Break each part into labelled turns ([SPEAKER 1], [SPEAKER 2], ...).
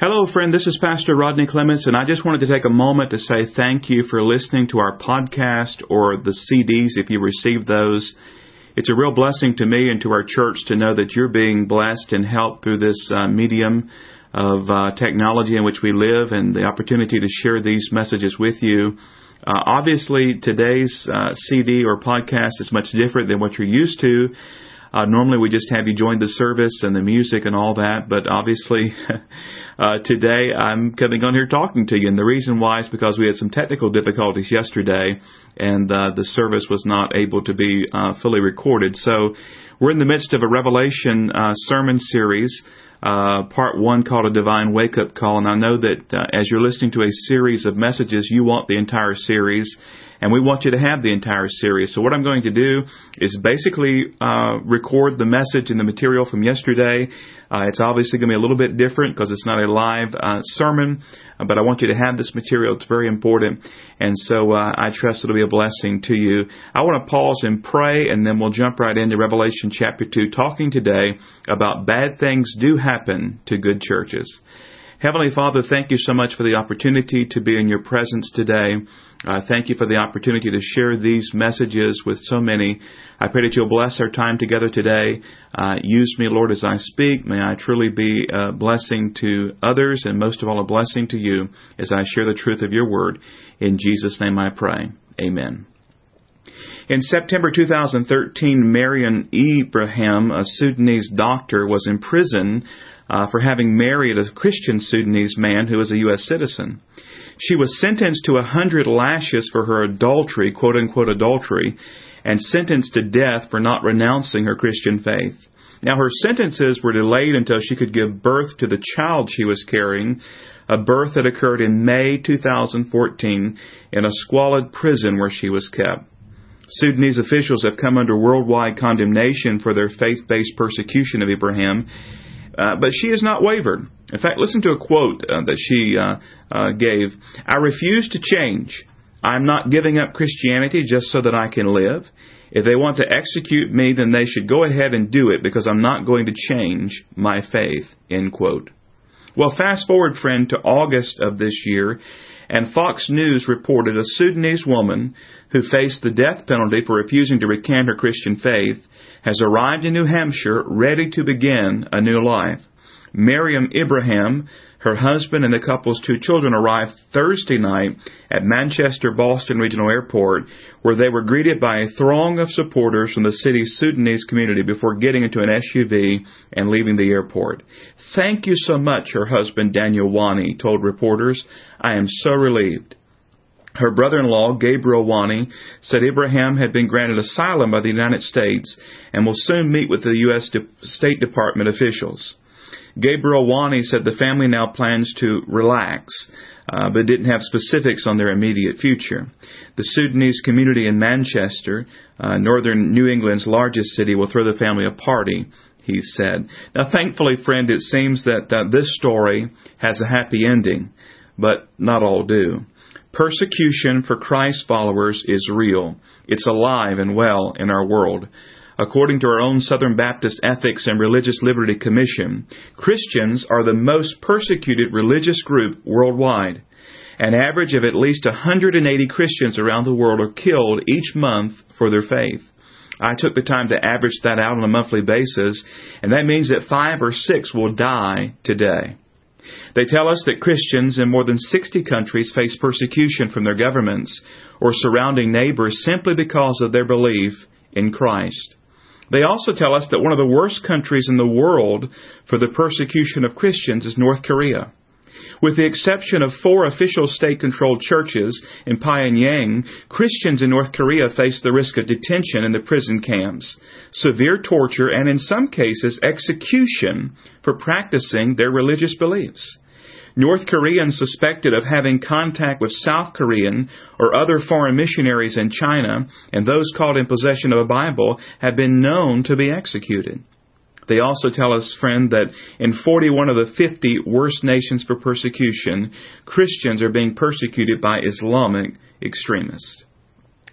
[SPEAKER 1] Hello, friend. This is Pastor Rodney Clements, and I just wanted to take a moment to say thank you for listening to our podcast or the CDs if you received those. It's a real blessing to me and to our church to know that you're being blessed and helped through this uh, medium of uh, technology in which we live and the opportunity to share these messages with you. Uh, obviously, today's uh, CD or podcast is much different than what you're used to. Uh, normally, we just have you join the service and the music and all that, but obviously, Uh, today I'm coming on here talking to you. And the reason why is because we had some technical difficulties yesterday and uh, the service was not able to be uh, fully recorded. So we're in the midst of a Revelation uh, sermon series. Uh, part one called a divine wake up call. And I know that uh, as you're listening to a series of messages, you want the entire series and we want you to have the entire series. So what I'm going to do is basically uh, record the message and the material from yesterday. Uh, it's obviously going to be a little bit different because it's not a live uh, sermon, uh, but I want you to have this material. It's very important, and so uh, I trust it'll be a blessing to you. I want to pause and pray, and then we'll jump right into Revelation chapter two, talking today about bad things do happen to good churches. Heavenly Father, thank you so much for the opportunity to be in your presence today. Uh, thank you for the opportunity to share these messages with so many. I pray that you'll bless our time together today. Uh, use me, Lord, as I speak. May I truly be a blessing to others and most of all a blessing to you as I share the truth of your word. In Jesus' name I pray. Amen. In September 2013, Meriam Ibrahim, a Sudanese doctor, was in prison uh, for having married a Christian Sudanese man who was a U.S. citizen. She was sentenced to a hundred lashes for her adultery, quote unquote adultery, and sentenced to death for not renouncing her Christian faith. Now her sentences were delayed until she could give birth to the child she was carrying, a birth that occurred in May 2014 in a squalid prison where she was kept. Sudanese officials have come under worldwide condemnation for their faith-based persecution of Ibrahim, uh, but she has not wavered. In fact, listen to a quote uh, that she uh, uh, gave I refuse to change. I'm not giving up Christianity just so that I can live. If they want to execute me, then they should go ahead and do it because I'm not going to change my faith. End quote. Well, fast forward, friend, to August of this year, and Fox News reported a Sudanese woman who faced the death penalty for refusing to recant her Christian faith has arrived in New Hampshire ready to begin a new life. Meriam Ibrahim, her husband, and the couple's two children arrived Thursday night at Manchester Boston Regional Airport, where they were greeted by a throng of supporters from the city's Sudanese community before getting into an SUV and leaving the airport. Thank you so much, her husband Daniel Wani told reporters. I am so relieved. Her brother-in-law, Gabriel Wani, said Ibrahim had been granted asylum by the United States and will soon meet with the U.S. De- State Department officials. Gabriel Wani said the family now plans to relax, uh, but didn't have specifics on their immediate future. The Sudanese community in Manchester, uh, northern New England's largest city, will throw the family a party he said. Now, thankfully, friend, it seems that uh, this story has a happy ending, but not all do. Persecution for Christ's followers is real. It's alive and well in our world. According to our own Southern Baptist Ethics and Religious Liberty Commission, Christians are the most persecuted religious group worldwide. An average of at least 180 Christians around the world are killed each month for their faith. I took the time to average that out on a monthly basis, and that means that five or six will die today. They tell us that Christians in more than 60 countries face persecution from their governments or surrounding neighbors simply because of their belief in Christ. They also tell us that one of the worst countries in the world for the persecution of Christians is North Korea. With the exception of four official state controlled churches in Pyongyang, Christians in North Korea face the risk of detention in the prison camps, severe torture, and in some cases execution for practicing their religious beliefs. North Koreans suspected of having contact with South Korean or other foreign missionaries in China and those caught in possession of a Bible have been known to be executed. They also tell us, friend, that in 41 of the 50 worst nations for persecution, Christians are being persecuted by Islamic extremists.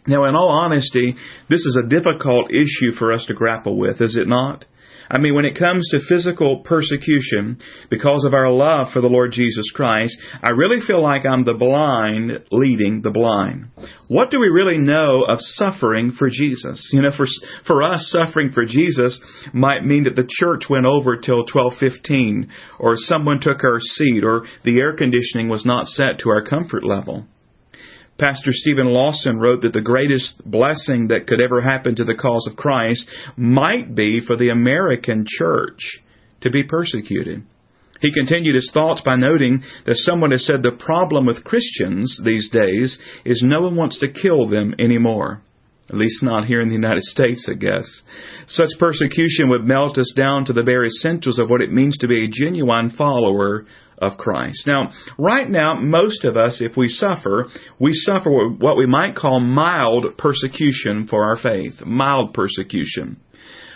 [SPEAKER 1] Now, in all honesty, this is a difficult issue for us to grapple with, is it not? I mean, when it comes to physical persecution because of our love for the Lord Jesus Christ, I really feel like I'm the blind leading the blind. What do we really know of suffering for Jesus? You know, for, for us, suffering for Jesus might mean that the church went over till 1215, or someone took our seat, or the air conditioning was not set to our comfort level. Pastor Steven Lawson wrote that the greatest blessing that could ever happen to the cause of Christ might be for the American church to be persecuted. He continued his thoughts by noting that someone has said the problem with Christians these days is no one wants to kill them anymore. At least not here in the United States, I guess. Such persecution would melt us down to the very essentials of what it means to be a genuine follower of Christ. Now, right now, most of us, if we suffer, we suffer what we might call mild persecution for our faith. Mild persecution.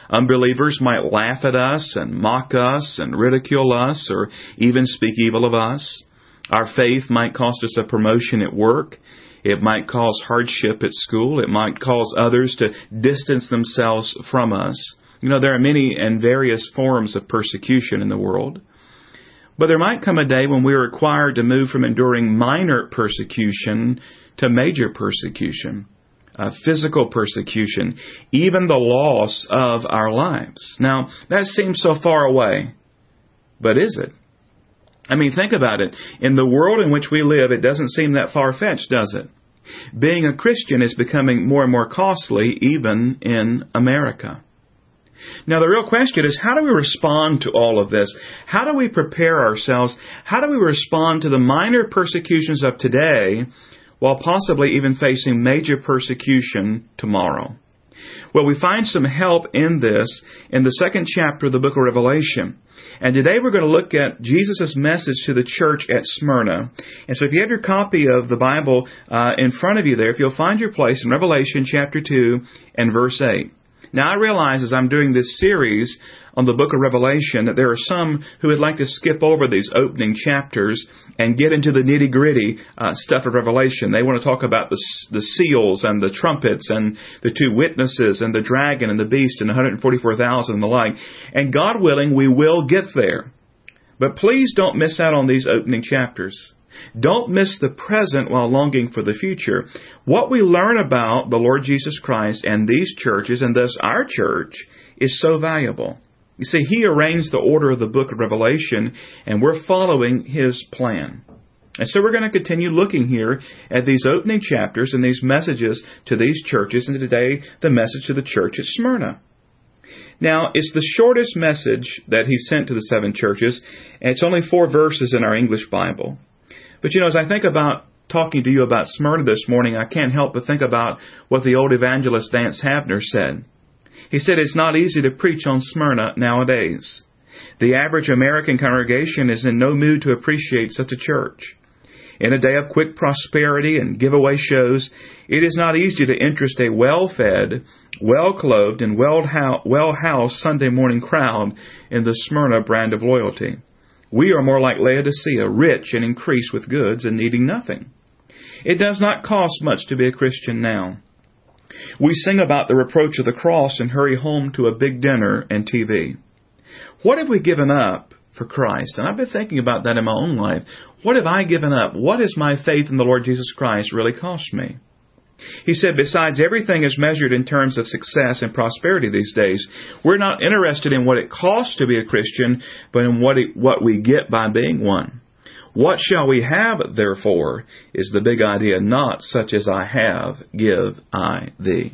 [SPEAKER 1] Unbelievers might laugh at us and mock us and ridicule us or even speak evil of us. Our faith might cost us a promotion at work. It might cause hardship at school. It might cause others to distance themselves from us. You know, there are many and various forms of persecution in the world. But there might come a day when we are required to move from enduring minor persecution to major persecution, uh, physical persecution, even the loss of our lives. Now, that seems so far away, but is it? I mean, think about it. In the world in which we live, it doesn't seem that far fetched, does it? Being a Christian is becoming more and more costly, even in America. Now, the real question is how do we respond to all of this? How do we prepare ourselves? How do we respond to the minor persecutions of today while possibly even facing major persecution tomorrow? Well, we find some help in this in the second chapter of the book of Revelation. And today we're going to look at Jesus' message to the church at Smyrna. And so if you have your copy of the Bible uh, in front of you there, if you'll find your place in Revelation chapter 2 and verse 8. Now I realize as I'm doing this series on the book of Revelation that there are some who would like to skip over these opening chapters and get into the nitty gritty uh, stuff of Revelation. They want to talk about the, the seals and the trumpets and the two witnesses and the dragon and the beast and 144,000 and the like. And God willing, we will get there. But please don't miss out on these opening chapters. Don't miss the present while longing for the future. What we learn about the Lord Jesus Christ and these churches, and thus our church, is so valuable. You see, He arranged the order of the book of Revelation, and we're following His plan. And so we're going to continue looking here at these opening chapters and these messages to these churches, and today the message to the church at Smyrna. Now, it's the shortest message that he sent to the seven churches, and it's only four verses in our English Bible. But you know, as I think about talking to you about Smyrna this morning, I can't help but think about what the old evangelist Vance Havner said. He said it's not easy to preach on Smyrna nowadays. The average American congregation is in no mood to appreciate such a church. In a day of quick prosperity and giveaway shows, it is not easy to interest a well-fed, well-clothed, and well-housed Sunday morning crowd in the Smyrna brand of loyalty. We are more like Laodicea, rich and increased with goods and needing nothing. It does not cost much to be a Christian now. We sing about the reproach of the cross and hurry home to a big dinner and TV. What have we given up for Christ? And I've been thinking about that in my own life. What have I given up? What has my faith in the Lord Jesus Christ really cost me? He said, besides, everything is measured in terms of success and prosperity these days. We're not interested in what it costs to be a Christian, but in what, it, what we get by being one. What shall we have, therefore, is the big idea, not such as I have, give I thee.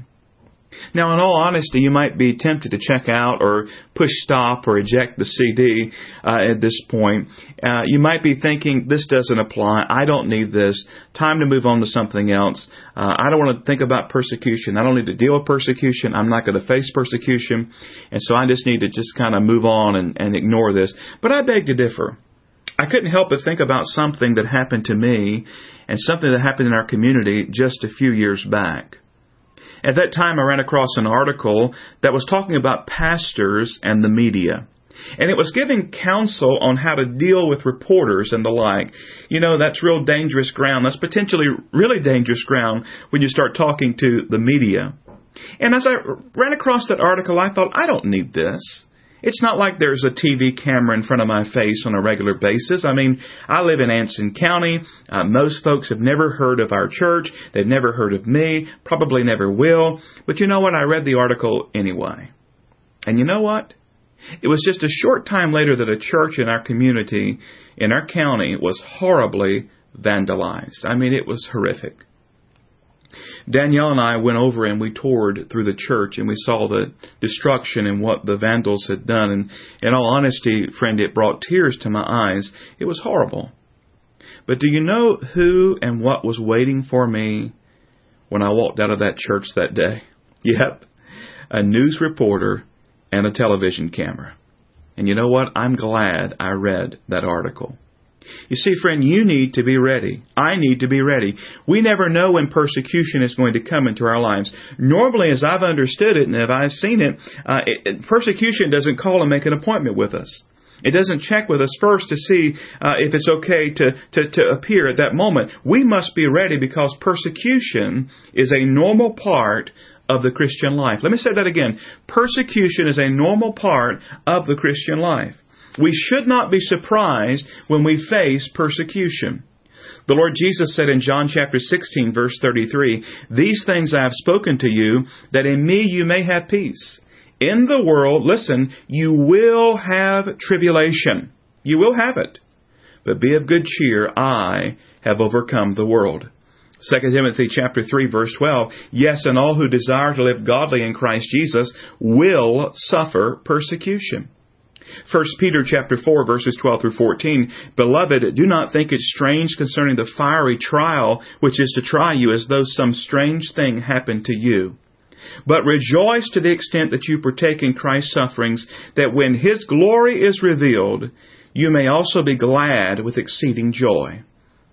[SPEAKER 1] Now, in all honesty, you might be tempted to check out or push stop or eject the CD uh, at this point. Uh, you might be thinking, this doesn't apply. I don't need this. Time to move on to something else. Uh, I don't want to think about persecution. I don't need to deal with persecution. I'm not going to face persecution. And so I just need to just kind of move on and, and ignore this. But I beg to differ. I couldn't help but think about something that happened to me and something that happened in our community just a few years back. At that time, I ran across an article that was talking about pastors and the media. And it was giving counsel on how to deal with reporters and the like. You know, that's real dangerous ground. That's potentially really dangerous ground when you start talking to the media. And as I ran across that article, I thought, I don't need this. It's not like there's a TV camera in front of my face on a regular basis. I mean, I live in Anson County. Uh, most folks have never heard of our church. They've never heard of me. Probably never will. But you know what? I read the article anyway. And you know what? It was just a short time later that a church in our community, in our county, was horribly vandalized. I mean, it was horrific. Danielle and I went over and we toured through the church and we saw the destruction and what the vandals had done. And in all honesty, friend, it brought tears to my eyes. It was horrible. But do you know who and what was waiting for me when I walked out of that church that day? Yep, a news reporter and a television camera. And you know what? I'm glad I read that article. You see, friend, you need to be ready. I need to be ready. We never know when persecution is going to come into our lives. Normally, as I've understood it and if I've seen it, uh, it persecution doesn't call and make an appointment with us. It doesn't check with us first to see uh, if it's okay to, to, to appear at that moment. We must be ready because persecution is a normal part of the Christian life. Let me say that again. Persecution is a normal part of the Christian life. We should not be surprised when we face persecution. The Lord Jesus said in John chapter 16 verse 33, These things I have spoken to you, that in me you may have peace. In the world, listen, you will have tribulation. You will have it. But be of good cheer, I have overcome the world. 2 Timothy chapter 3 verse 12, yes, and all who desire to live godly in Christ Jesus will suffer persecution. 1 Peter chapter 4 verses 12 through 14, Beloved, do not think it strange concerning the fiery trial which is to try you as though some strange thing happened to you. But rejoice to the extent that you partake in Christ's sufferings, that when His glory is revealed, you may also be glad with exceeding joy.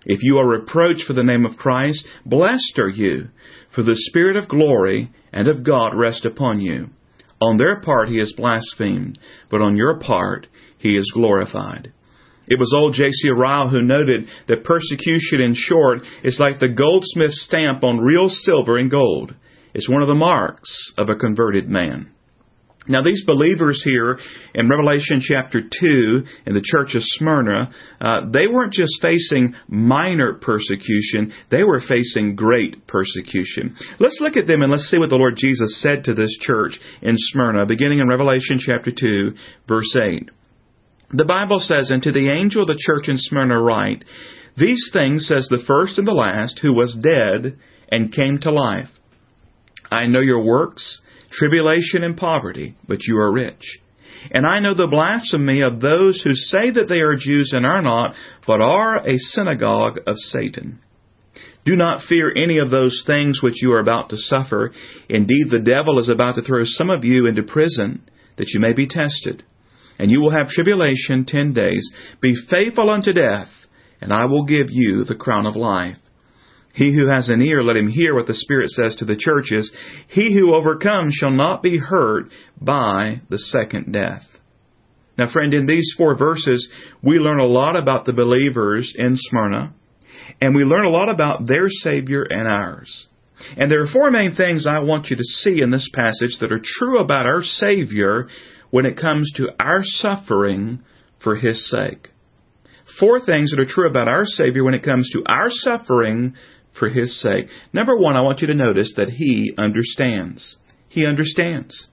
[SPEAKER 1] If you are reproached for the name of Christ, blessed are you, for the Spirit of glory and of God rest upon you. On their part he is blasphemed, but on your part he is glorified. It was old J.C. Ryle who noted that persecution, in short, is like the goldsmith's stamp on real silver and gold. It's one of the marks of a converted man. Now, these believers here in Revelation chapter 2 in the church of Smyrna, uh, they weren't just facing minor persecution, they were facing great persecution. Let's look at them and let's see what the Lord Jesus said to this church in Smyrna, beginning in Revelation chapter 2, verse 8. The Bible says, And to the angel of the church in Smyrna write, These things says the first and the last, who was dead and came to life. I know your works tribulation and poverty, but you are rich. And I know the blasphemy of those who say that they are Jews and are not, but are a synagogue of Satan. Do not fear any of those things which you are about to suffer. Indeed, the devil is about to throw some of you into prison, that you may be tested. And you will have tribulation ten days. Be faithful unto death, and I will give you the crown of life. He who has an ear, let him hear what the Spirit says to the churches. He who overcomes shall not be hurt by the second death. Now, friend, in these four verses, we learn a lot about the believers in Smyrna, and we learn a lot about their Savior and ours. And there are four main things I want you to see in this passage that are true about our Savior when it comes to our suffering for His sake. Four things that are true about our Savior when it comes to our suffering for His sake. Number one, I want you to notice that He understands. He understands.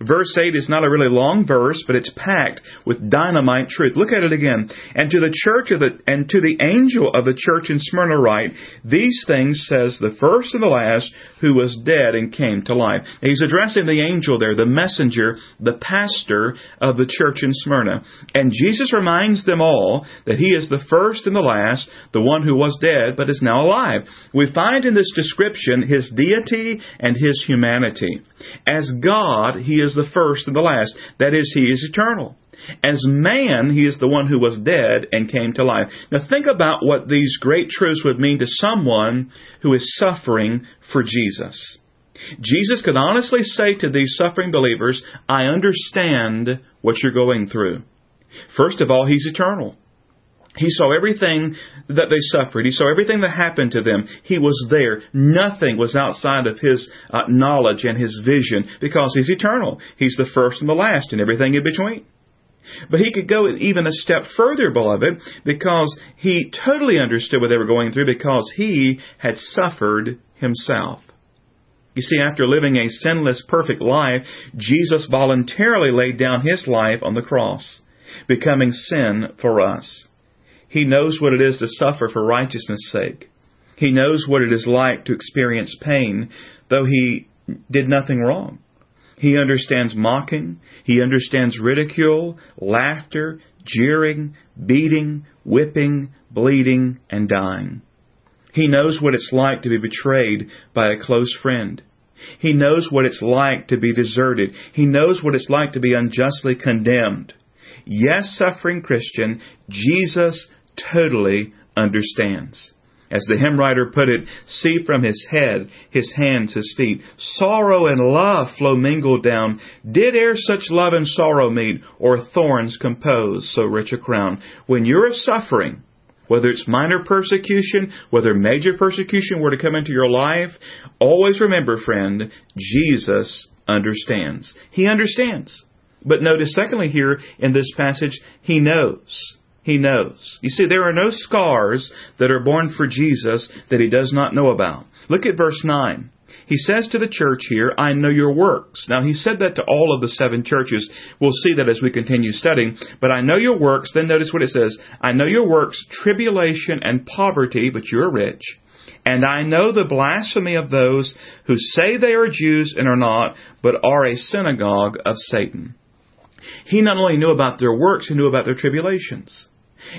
[SPEAKER 1] Verse 8 is not a really long verse, but it's packed with dynamite truth. Look at it again. And to the church of the, and to the angel of the church in Smyrna write, these things says the first and the last who was dead and came to life. Now, he's addressing the angel there, the messenger, the pastor of the church in Smyrna. And Jesus reminds them all that he is the first and the last, the one who was dead but is now alive. We find in this description his deity and his humanity. As God, he is the first and the last. That is, he is eternal. As man, he is the one who was dead and came to life. Now think about what these great truths would mean to someone who is suffering for Jesus. Jesus could honestly say to these suffering believers, I understand what you're going through. First of all, he's eternal. He saw everything that they suffered. He saw everything that happened to them. He was there. Nothing was outside of his uh, knowledge and his vision because he's eternal. He's the first and the last and everything in between. But he could go even a step further, beloved, because he totally understood what they were going through because he had suffered himself. You see, after living a sinless, perfect life, Jesus voluntarily laid down his life on the cross, becoming sin for us. He knows what it is to suffer for righteousness' sake. He knows what it is like to experience pain, though he did nothing wrong. He understands mocking. He understands ridicule, laughter, jeering, beating, whipping, bleeding, and dying. He knows what it's like to be betrayed by a close friend. He knows what it's like to be deserted. He knows what it's like to be unjustly condemned. Yes, suffering Christian, Jesus totally understands. As the hymn writer put it, see from his head, his hands, his feet, sorrow and love flow mingled down. Did e'er such love and sorrow meet, or thorns compose so rich a crown? When you're suffering, whether it's minor persecution, whether major persecution were to come into your life, always remember, friend, Jesus understands. He understands. But notice, secondly, here in this passage, He knows. He knows. You see, there are no scars that are born for Jesus that He does not know about. Look at verse 9. He says to the church here, I know your works. Now, he said that to all of the seven churches. We'll see that as we continue studying. But I know your works. Then notice what it says. I know your works, tribulation and poverty, but you are rich. And I know the blasphemy of those who say they are Jews and are not, but are a synagogue of Satan. He not only knew about their works, he knew about their tribulations.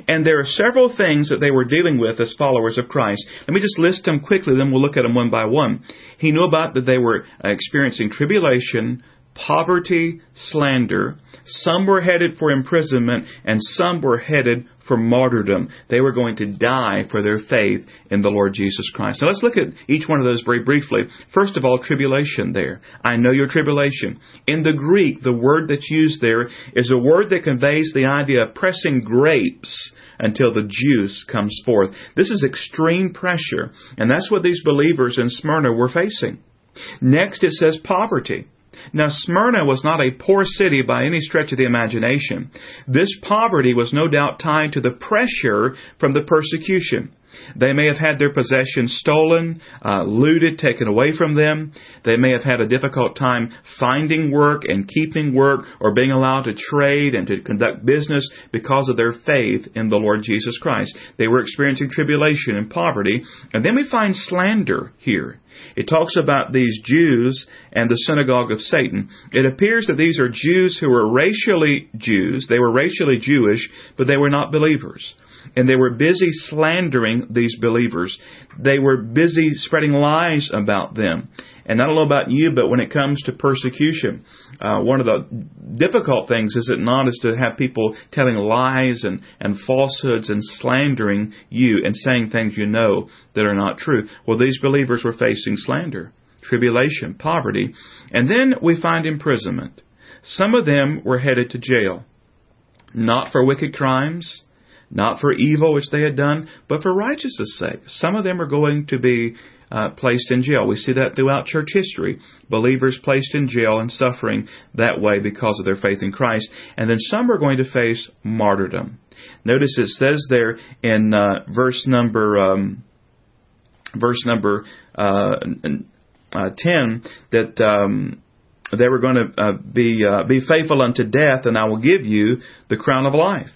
[SPEAKER 1] And there are several things that they were dealing with as followers of Christ. Let me just list them quickly, then we'll look at them one by one. He knew about that they were experiencing tribulation, poverty, slander. Some were headed for imprisonment, and some were headed for martyrdom. They were going to die for their faith in the Lord Jesus Christ. Now let's look at each one of those very briefly. First of all, tribulation there. I know your tribulation. In the Greek, the word that's used there is a word that conveys the idea of pressing grapes until the juice comes forth. This is extreme pressure, and that's what these believers in Smyrna were facing. Next, it says poverty. Now, Smyrna was not a poor city by any stretch of the imagination. This poverty was no doubt tied to the pressure from the persecution. They may have had their possessions stolen, uh, looted, taken away from them. They may have had a difficult time finding work and keeping work or being allowed to trade and to conduct business because of their faith in the Lord Jesus Christ. They were experiencing tribulation and poverty. And then we find slander here. It talks about these Jews and the synagogue of Satan. It appears that these are Jews who were racially Jews. They were racially Jewish, but they were not believers and they were busy slandering these believers. They were busy spreading lies about them. And I don't know about you, but when it comes to persecution, uh, one of the difficult things is it not is to have people telling lies and, and falsehoods and slandering you and saying things you know that are not true. Well, these believers were facing slander, tribulation, poverty, and then we find imprisonment. Some of them were headed to jail, not for wicked crimes, not for evil which they had done, but for righteousness' sake. Some of them are going to be uh, placed in jail. We see that throughout church history. Believers placed in jail and suffering that way because of their faith in Christ. And then some are going to face martyrdom. Notice it says there in uh, verse number um, verse number uh, uh, ten that. Um, they were going to uh, be uh, be faithful unto death, and I will give you the crown of life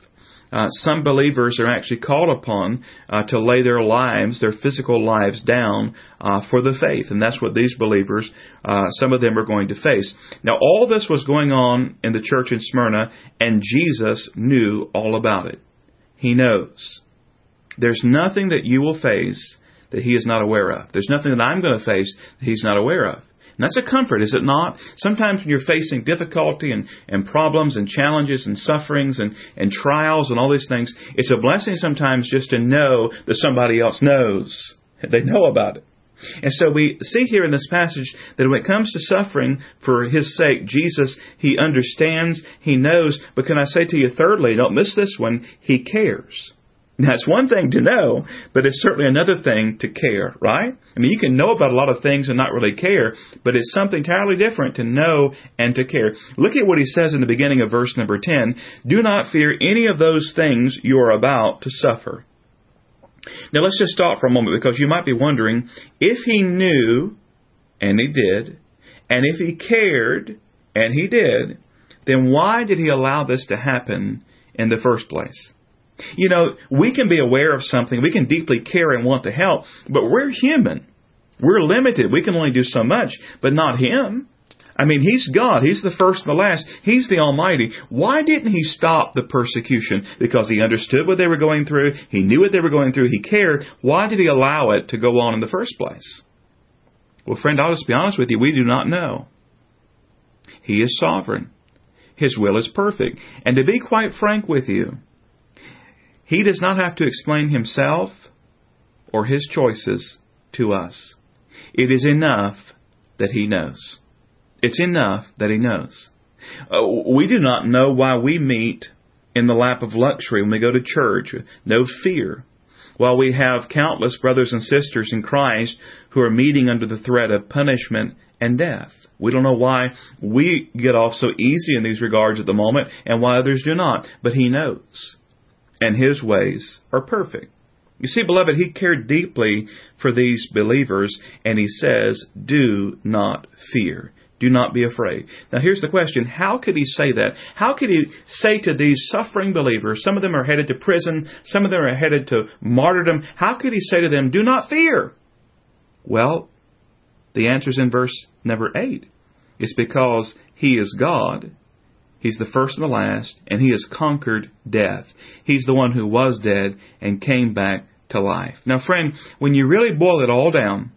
[SPEAKER 1] uh, some believers are actually called upon uh, to lay their lives, their physical lives down uh, for the faith. And that's what these believers, uh, some of them are going to face. Now, all this was going on in the church in Smyrna, and Jesus knew all about it. He knows. There's nothing that you will face that he is not aware of. There's nothing that I'm going to face that he's not aware of. And that's a comfort, is it not? Sometimes when you're facing difficulty and, and problems and challenges and sufferings and, and trials and all these things, it's a blessing sometimes just to know that somebody else knows. They know about it. And so we see here in this passage that when it comes to suffering for His sake, Jesus, He understands, He knows, but can I say to you thirdly, don't miss this one, He cares. Now, it's one thing to know, but it's certainly another thing to care, right? I mean, you can know about a lot of things and not really care, but it's something entirely different to know and to care. Look at what he says in the beginning of verse number 10. Do not fear any of those things you are about to suffer. Now, let's just stop for a moment because you might be wondering if he knew, and he did, and if he cared, and he did, then why did he allow this to happen in the first place? You know, we can be aware of something, we can deeply care and want to help, but we're human. We're limited. We can only do so much, but not Him. I mean, He's God. He's the first and the last. He's the Almighty. Why didn't He stop the persecution? Because He understood what they were going through. He knew what they were going through. He cared. Why did He allow it to go on in the first place? Well, friend, I'll just be honest with you. We do not know. He is sovereign. His will is perfect. And to be quite frank with you, he does not have to explain himself or his choices to us. It is enough that he knows. It's enough that he knows. Uh, we do not know why we meet in the lap of luxury when we go to church, no fear, while we have countless brothers and sisters in Christ who are meeting under the threat of punishment and death. We don't know why we get off so easy in these regards at the moment and why others do not, but He knows and his ways are perfect. You see, beloved, he cared deeply for these believers, and he says, Do not fear. Do not be afraid. Now, here's the question How could he say that? How could he say to these suffering believers, some of them are headed to prison, some of them are headed to martyrdom, how could he say to them, Do not fear? Well, the answer is in verse number 8. It's because he is God He's the first and the last, and he has conquered death. He's the one who was dead and came back to life. Now, friend, when you really boil it all down,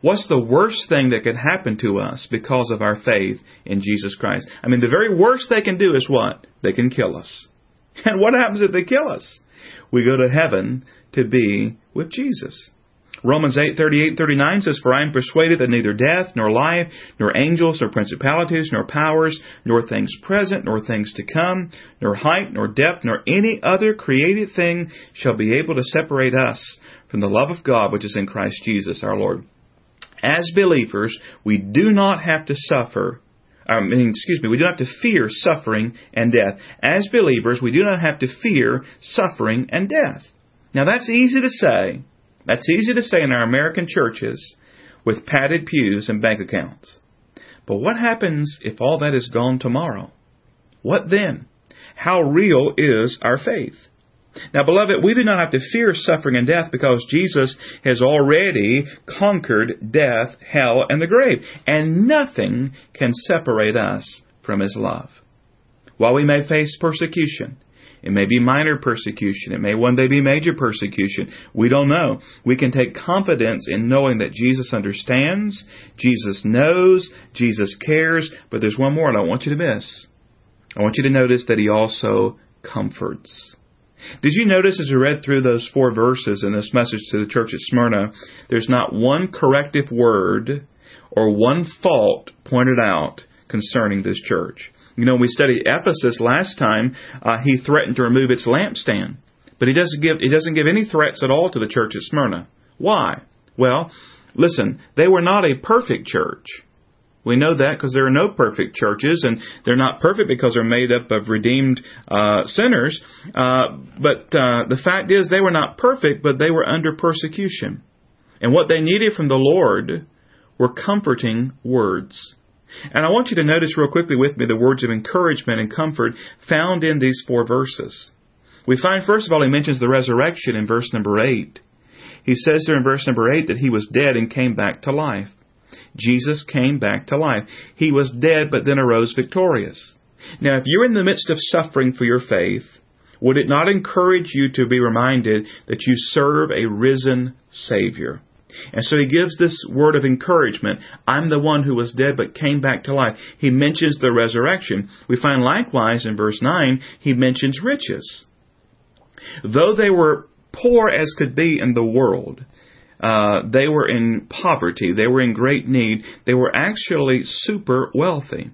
[SPEAKER 1] what's the worst thing that could happen to us because of our faith in Jesus Christ? I mean, the very worst they can do is what? They can kill us. And what happens if they kill us? We go to heaven to be with Jesus. Romans 8, 38, 39 says, For I am persuaded that neither death, nor life, nor angels, nor principalities, nor powers, nor things present, nor things to come, nor height, nor depth, nor any other created thing shall be able to separate us from the love of God which is in Christ Jesus our Lord. As believers, we do not have to suffer I mean, excuse me, we do not have to fear suffering and death. As believers, we do not have to fear suffering and death. Now that's easy to say, that's easy to say in our American churches with padded pews and bank accounts. But what happens if all that is gone tomorrow? What then? How real is our faith? Now, beloved, we do not have to fear suffering and death because Jesus has already conquered death, hell, and the grave, and nothing can separate us from His love. While we may face persecution, it may be minor persecution. It may one day be major persecution. We don't know. We can take confidence in knowing that Jesus understands, Jesus knows, Jesus cares, but there's one more I don't want you to miss. I want you to notice that He also comforts. Did you notice as we read through those four verses in this message to the church at Smyrna, there's not one corrective word or one fault pointed out concerning this church. You know, we studied Ephesus last time. Uh, he threatened to remove its lampstand, but he doesn't give he doesn't give any threats at all to the church at Smyrna. Why? Well, listen, they were not a perfect church. We know that because there are no perfect churches, and they're not perfect because they're made up of redeemed uh, sinners. Uh, but uh, the fact is, they were not perfect, but they were under persecution. And what they needed from the Lord were comforting words. And I want you to notice real quickly with me the words of encouragement and comfort found in these four verses. We find, first of all, he mentions the resurrection in verse number 8. He says there in verse number 8 that he was dead and came back to life. Jesus came back to life. He was dead but then arose victorious. Now, if you're in the midst of suffering for your faith, would it not encourage you to be reminded that you serve a risen Savior? And so he gives this word of encouragement. I'm the one who was dead but came back to life. He mentions the resurrection. We find likewise in verse 9, he mentions riches. Though they were poor as could be in the world, uh, they were in poverty. They were in great need. They were actually super wealthy.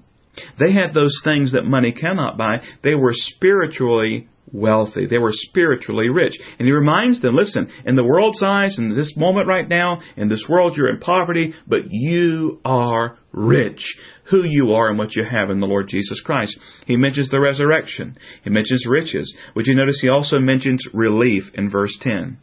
[SPEAKER 1] They had those things that money cannot buy. They were spiritually wealthy. They were spiritually rich. And he reminds them, listen, in the world's eyes, in this moment right now, in this world, you're in poverty, but you are rich. Who you are and what you have in the Lord Jesus Christ. He mentions the resurrection. He mentions riches. Would you notice he also mentions relief in verse 10?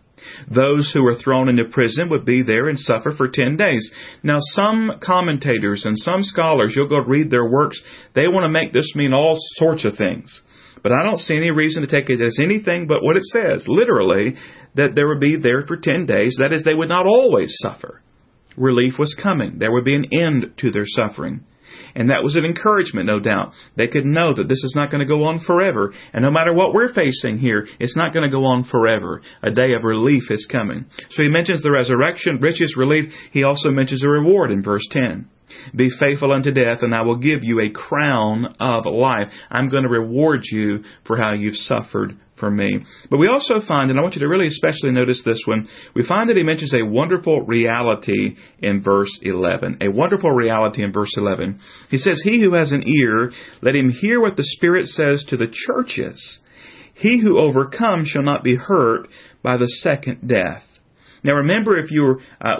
[SPEAKER 1] Those who were thrown into prison would be there and suffer for 10 days. Now, some commentators and some scholars, you'll go read their works, they want to make this mean all sorts of things. But I don't see any reason to take it as anything but what it says, literally, that they would be there for 10 days. That is, they would not always suffer. Relief was coming. There would be an end to their suffering. And that was an encouragement, no doubt. They could know that this is not going to go on forever. And no matter what we're facing here, it's not going to go on forever. A day of relief is coming. So he mentions the resurrection, riches, relief. He also mentions a reward in verse 10. Be faithful unto death, and I will give you a crown of life. I'm going to reward you for how you've suffered for me. But we also find, and I want you to really especially notice this one, we find that he mentions a wonderful reality in verse 11. A wonderful reality in verse 11. He says, He who has an ear, let him hear what the Spirit says to the churches. He who overcomes shall not be hurt by the second death. Now remember, if you uh,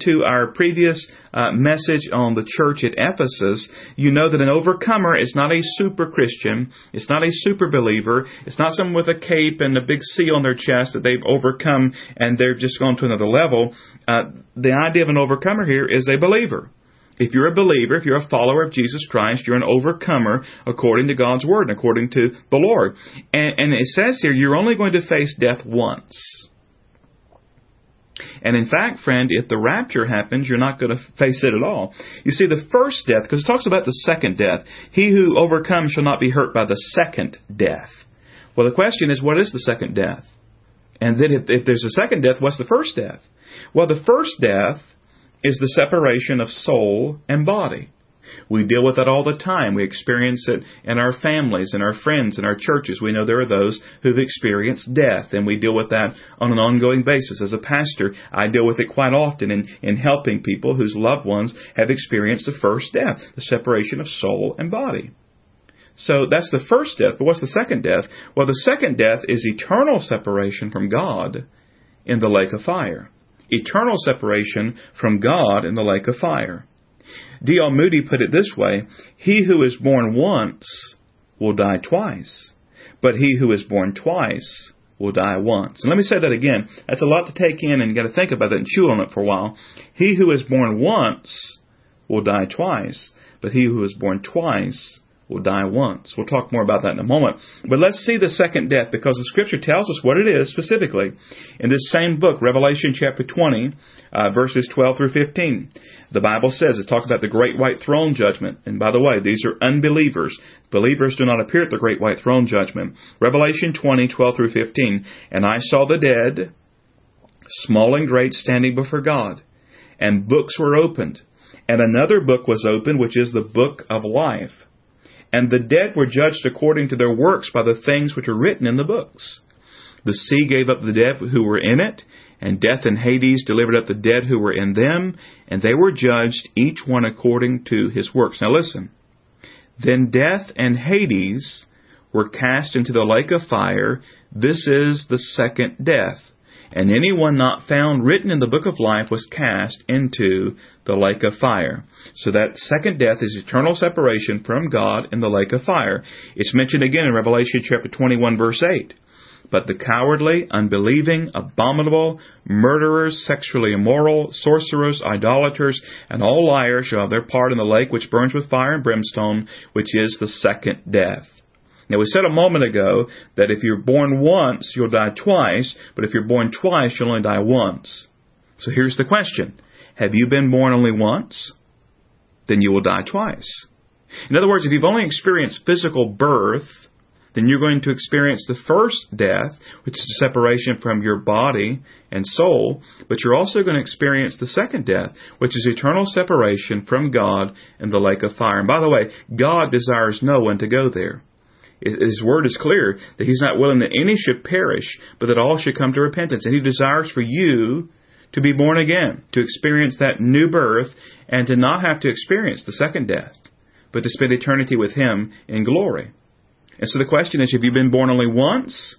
[SPEAKER 1] to our previous uh, message on the church at Ephesus, you know that an overcomer is not a super Christian, it's not a super believer, it's not someone with a cape and a big C on their chest that they've overcome and they've just gone to another level. Uh, the idea of an overcomer here is a believer. If you're a believer, if you're a follower of Jesus Christ, you're an overcomer according to God's Word and according to the Lord. And, and it says here, you're only going to face death once. And in fact, friend, if the rapture happens, you're not going to face it at all. You see, the first death, because it talks about the second death, he who overcomes shall not be hurt by the second death. Well, the question is, what is the second death? And then if, if there's a second death, what's the first death? Well, the first death is the separation of soul and body. We deal with it all the time. We experience it in our families, in our friends, in our churches. We know there are those who've experienced death, and we deal with that on an ongoing basis. As a pastor, I deal with it quite often in, in helping people whose loved ones have experienced the first death, the separation of soul and body. So that's the first death. But what's the second death? Well, the second death is eternal separation from God in the lake of fire. Eternal separation from God in the lake of fire. D.L. Moody put it this way He who is born once will die twice, but he who is born twice will die once. And let me say that again. That's a lot to take in and you got to think about that and chew on it for a while. He who is born once will die twice, but he who is born twice will die once. We'll talk more about that in a moment. But let's see the second death because the scripture tells us what it is specifically. In this same book, Revelation chapter 20, uh, verses 12 through 15, the Bible says, it talks about the great white throne judgment. And by the way, these are unbelievers. Believers do not appear at the great white throne judgment. Revelation 20, 12 through 15. And I saw the dead, small and great, standing before God. And books were opened. And another book was opened, which is the book of life and the dead were judged according to their works by the things which are written in the books. The sea gave up the dead who were in it, and death and Hades delivered up the dead who were in them, and they were judged, each one according to his works. Now listen. Then death and Hades were cast into the lake of fire. This is the second death and anyone not found written in the book of life was cast into the lake of fire. So that second death is eternal separation from God in the lake of fire. It's mentioned again in Revelation chapter 21 verse 8. But the cowardly, unbelieving, abominable, murderers, sexually immoral, sorcerers, idolaters, and all liars shall have their part in the lake which burns with fire and brimstone, which is the second death. Now, we said a moment ago that if you're born once, you'll die twice, but if you're born twice, you'll only die once. So here's the question Have you been born only once? Then you will die twice. In other words, if you've only experienced physical birth, then you're going to experience the first death, which is a separation from your body and soul, but you're also going to experience the second death, which is eternal separation from God in the lake of fire. And by the way, God desires no one to go there. His word is clear that He's not willing that any should perish, but that all should come to repentance. And He desires for you to be born again, to experience that new birth, and to not have to experience the second death. but to spend eternity with Him in glory. And so the question is, if you've been born only once,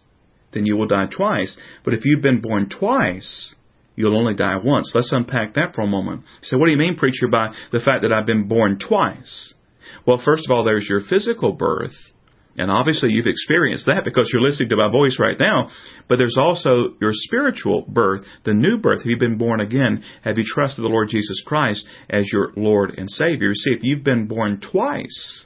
[SPEAKER 1] then you will die twice. But if you've been born twice, you'll only die once. Let's unpack that for a moment. So what do you mean, preacher, by the fact that I've been born twice? Well, first of all, there's your physical birth. And obviously you've experienced that because you're listening to my voice right now. But there's also your spiritual birth, the new birth. Have you been born again? Have you trusted the Lord Jesus Christ as your Lord and Savior? See, if you've been born twice,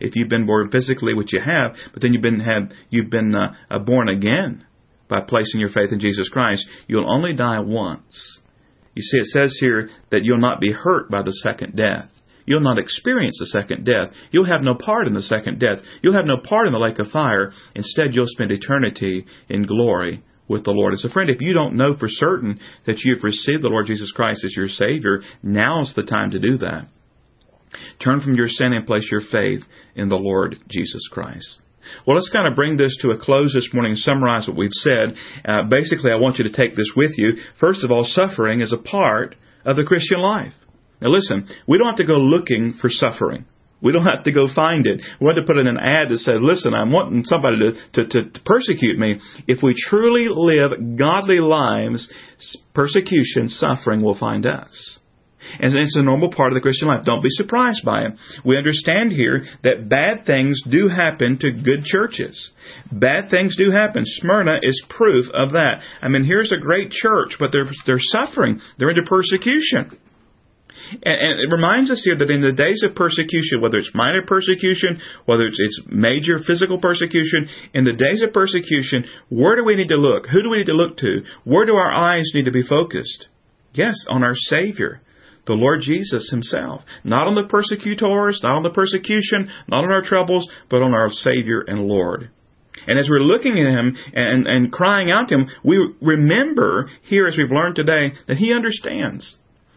[SPEAKER 1] if you've been born physically, which you have, but then you've been have you've been uh, uh, born again by placing your faith in Jesus Christ, you'll only die once. You see, it says here that you'll not be hurt by the second death. You'll not experience the second death. You'll have no part in the second death. You'll have no part in the lake of fire. Instead, you'll spend eternity in glory with the Lord. As a friend, if you don't know for certain that you've received the Lord Jesus Christ as your Savior, now's the time to do that. Turn from your sin and place your faith in the Lord Jesus Christ. Well, let's kind of bring this to a close this morning, summarize what we've said. Uh, basically, I want you to take this with you. First of all, suffering is a part of the Christian life. Now listen, we don't have to go looking for suffering. We don't have to go find it. We have to put in an ad that says, listen, I'm wanting somebody to, to, to, persecute me. If we truly live godly lives, persecution, suffering will find us. And it's a normal part of the Christian life. Don't be surprised by it. We understand here that bad things do happen to good churches. Bad things do happen. Smyrna is proof of that. I mean, here's a great church, but they're, they're suffering. They're into persecution. And, and, it reminds us here that in the days of persecution, whether it's minor persecution, whether it's, it's major physical persecution, in the days of persecution, where do we need to look? Who do we need to look to? Where do our eyes need to be focused? Yes, on our Savior, the Lord Jesus Himself. Not on the persecutors, not on the persecution, not on our troubles, but on our Savior and Lord. And as we're looking at Him and, and crying out to Him, we remember here, as we've learned today, that He understands.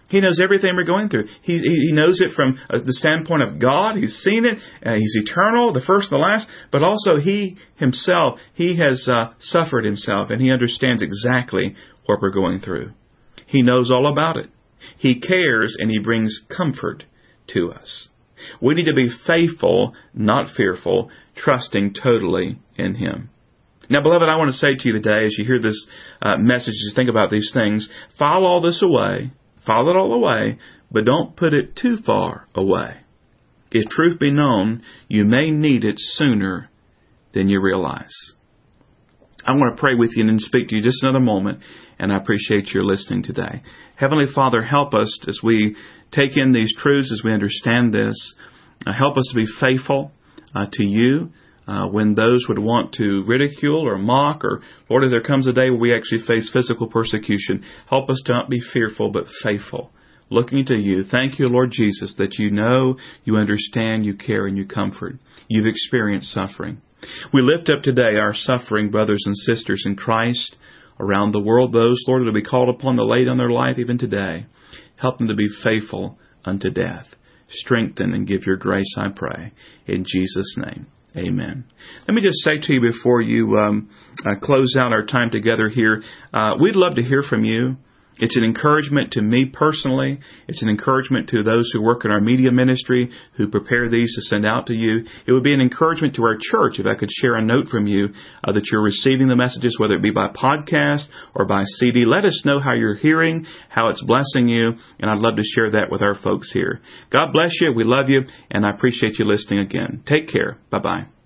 [SPEAKER 1] He knows everything we're going through. He, he knows it from uh, the standpoint of God. He's seen it. Uh, he's eternal, the first and the last. But also, He Himself, He has uh, suffered Himself, and He understands exactly what we're going through. He knows all about it. He cares, and He brings comfort to us. We need to be faithful, not fearful, trusting totally in Him. Now, beloved, I want to say to you today, as you hear this uh, message, as you think about these things, file all this away Follow it all the way, but don't put it too far away. If truth be known, you may need it sooner than you realize. I want to pray with you and speak to you just another moment, and I appreciate your listening today. Heavenly Father, help us as we take in these truths, as we understand this. Uh, help us to be faithful uh, to you uh, when those would want to ridicule or mock, or Lord, if there comes a day where we actually face physical persecution, help us to not be fearful but faithful. Looking to you. Thank you, Lord Jesus, that you know, you understand, you care, and you comfort. You've experienced suffering. We lift up today our suffering brothers and sisters in Christ around the world, those, Lord, that will be called upon to lay down their life even today. Help them to be faithful unto death. Strengthen and give your grace, I pray. In Jesus' name. Amen. Let me just say to you before you um, uh, close out our time together here, uh, we'd love to hear from you. It's an encouragement to me personally. It's an encouragement to those who work in our media ministry, who prepare these to send out to you. It would be an encouragement to our church if I could share a note from you uh, that you're receiving the messages, whether it be by podcast or by CD. Let us know how you're hearing, how it's blessing you, and I'd love to share that with our folks here. God bless you. We love you, and I appreciate you listening again. Take care. Bye bye.